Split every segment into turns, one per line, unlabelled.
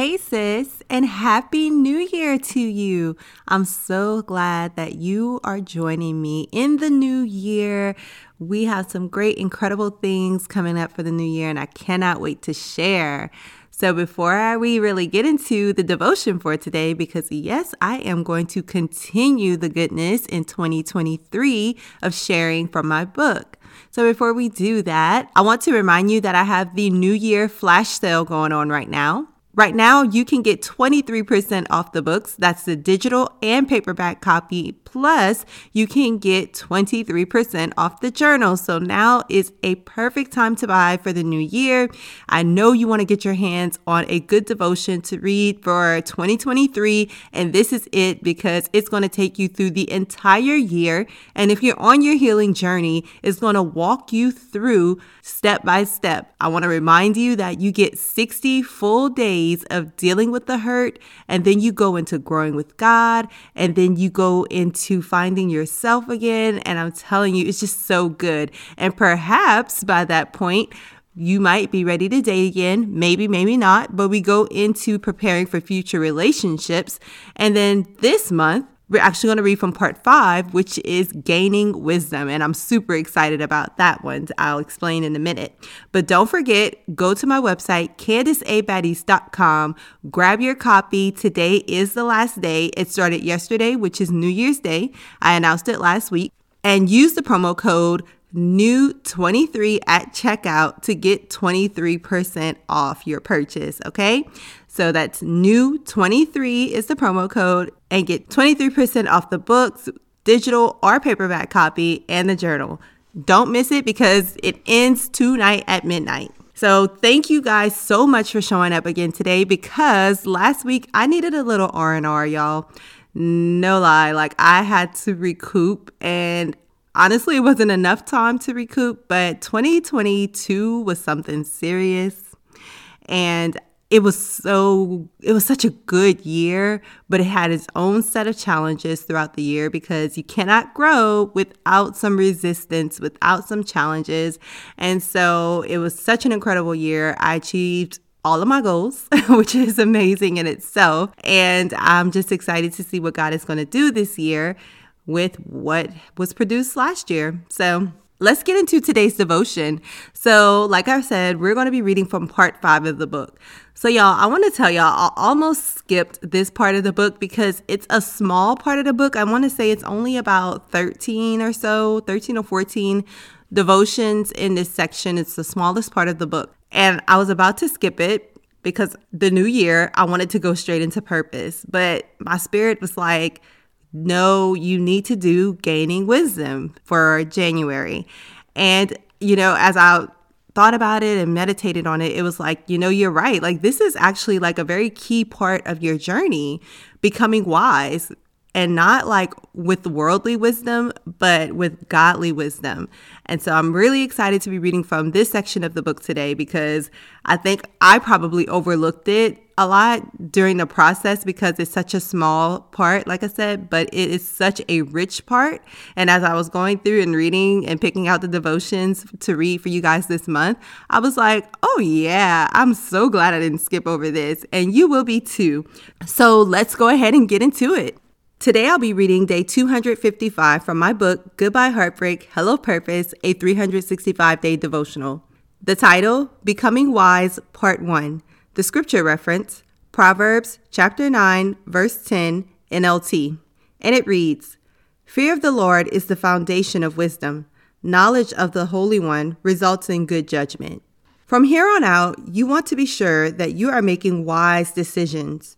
Hey, sis, and Happy New Year to you. I'm so glad that you are joining me in the new year. We have some great, incredible things coming up for the new year, and I cannot wait to share. So, before we really get into the devotion for today, because yes, I am going to continue the goodness in 2023 of sharing from my book. So, before we do that, I want to remind you that I have the New Year flash sale going on right now. Right now, you can get 23% off the books. That's the digital and paperback copy. Plus, you can get 23% off the journal. So now is a perfect time to buy for the new year. I know you want to get your hands on a good devotion to read for 2023. And this is it because it's going to take you through the entire year. And if you're on your healing journey, it's going to walk you through step by step. I want to remind you that you get 60 full days of dealing with the hurt, and then you go into growing with God, and then you go into finding yourself again. And I'm telling you, it's just so good. And perhaps by that point, you might be ready to date again, maybe, maybe not, but we go into preparing for future relationships. And then this month, we're actually going to read from part five, which is gaining wisdom. And I'm super excited about that one. I'll explain in a minute. But don't forget, go to my website, CandiceABaddies.com, grab your copy. Today is the last day. It started yesterday, which is New Year's Day. I announced it last week. And use the promo code new 23 at checkout to get 23% off your purchase, okay? So that's new 23 is the promo code and get 23% off the books, digital or paperback copy and the journal. Don't miss it because it ends tonight at midnight. So, thank you guys so much for showing up again today because last week I needed a little R&R, y'all. No lie, like I had to recoup and honestly, it wasn't enough time to recoup, but 2022 was something serious. And it was so it was such a good year but it had its own set of challenges throughout the year because you cannot grow without some resistance without some challenges and so it was such an incredible year i achieved all of my goals, which is amazing in itself. And I'm just excited to see what God is going to do this year with what was produced last year. So let's get into today's devotion. So, like I said, we're going to be reading from part five of the book. So, y'all, I want to tell y'all, I almost skipped this part of the book because it's a small part of the book. I want to say it's only about 13 or so, 13 or 14 devotions in this section. It's the smallest part of the book. And I was about to skip it because the new year, I wanted to go straight into purpose. But my spirit was like, no, you need to do gaining wisdom for January. And, you know, as I thought about it and meditated on it, it was like, you know, you're right. Like, this is actually like a very key part of your journey, becoming wise and not like with worldly wisdom, but with godly wisdom. And so I'm really excited to be reading from this section of the book today because I think I probably overlooked it a lot during the process because it's such a small part, like I said, but it is such a rich part. And as I was going through and reading and picking out the devotions to read for you guys this month, I was like, oh yeah, I'm so glad I didn't skip over this. And you will be too. So let's go ahead and get into it. Today I'll be reading day 255 from my book, Goodbye Heartbreak, Hello Purpose, a 365 day devotional. The title, Becoming Wise, Part 1. The scripture reference, Proverbs chapter 9, verse 10, NLT. And it reads Fear of the Lord is the foundation of wisdom. Knowledge of the Holy One results in good judgment. From here on out, you want to be sure that you are making wise decisions.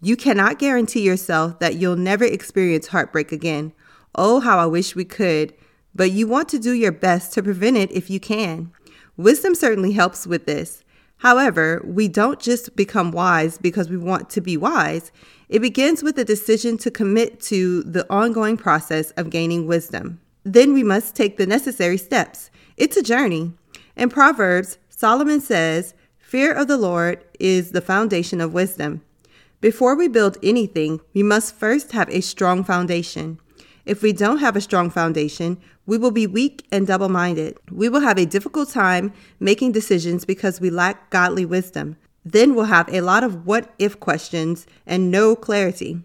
You cannot guarantee yourself that you'll never experience heartbreak again. Oh, how I wish we could. But you want to do your best to prevent it if you can. Wisdom certainly helps with this. However, we don't just become wise because we want to be wise. It begins with a decision to commit to the ongoing process of gaining wisdom. Then we must take the necessary steps. It's a journey. In Proverbs, Solomon says, Fear of the Lord is the foundation of wisdom. Before we build anything, we must first have a strong foundation. If we don't have a strong foundation, we will be weak and double minded. We will have a difficult time making decisions because we lack godly wisdom. then we'll have a lot of what if questions and no clarity.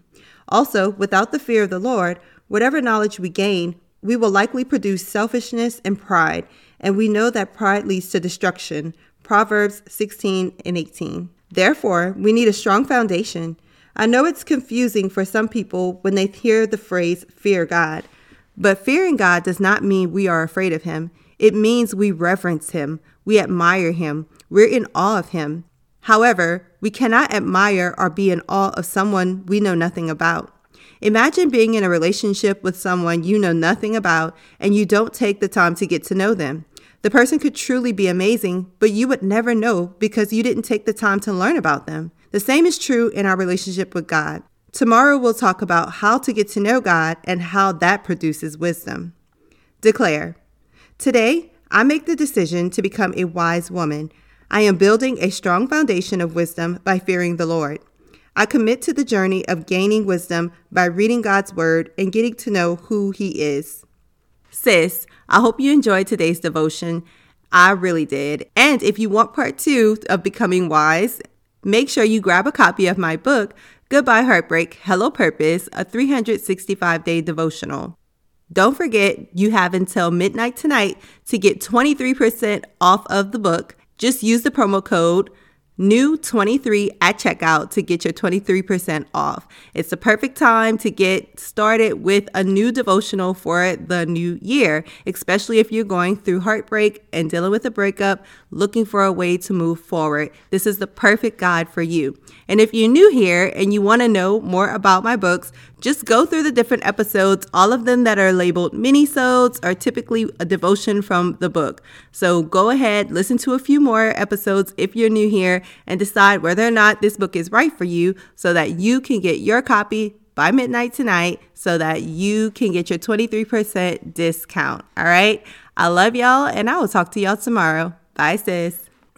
Also, without the fear of the Lord, whatever knowledge we gain, we will likely produce selfishness and pride, and we know that pride leads to destruction. Proverbs 16 and 18. Therefore, we need a strong foundation. I know it's confusing for some people when they hear the phrase fear God, but fearing God does not mean we are afraid of Him. It means we reverence Him, we admire Him, we're in awe of Him. However, we cannot admire or be in awe of someone we know nothing about. Imagine being in a relationship with someone you know nothing about and you don't take the time to get to know them. The person could truly be amazing, but you would never know because you didn't take the time to learn about them. The same is true in our relationship with God. Tomorrow we'll talk about how to get to know God and how that produces wisdom. Declare Today, I make the decision to become a wise woman. I am building a strong foundation of wisdom by fearing the Lord. I commit to the journey of gaining wisdom by reading God's Word and getting to know who He is. Sis, I hope you enjoyed today's devotion. I really did. And if you want part two of becoming wise, make sure you grab a copy of my book, Goodbye Heartbreak, Hello Purpose, a 365 day devotional. Don't forget, you have until midnight tonight to get 23% off of the book. Just use the promo code new 23 at checkout to get your 23% off. It's the perfect time to get started with a new devotional for the new year, especially if you're going through heartbreak and dealing with a breakup, looking for a way to move forward. This is the perfect guide for you. And if you're new here and you want to know more about my books, just go through the different episodes. All of them that are labeled mini-sodes are typically a devotion from the book. So go ahead, listen to a few more episodes if you're new here and decide whether or not this book is right for you so that you can get your copy by midnight tonight so that you can get your 23% discount. All right. I love y'all and I will talk to y'all tomorrow. Bye, sis.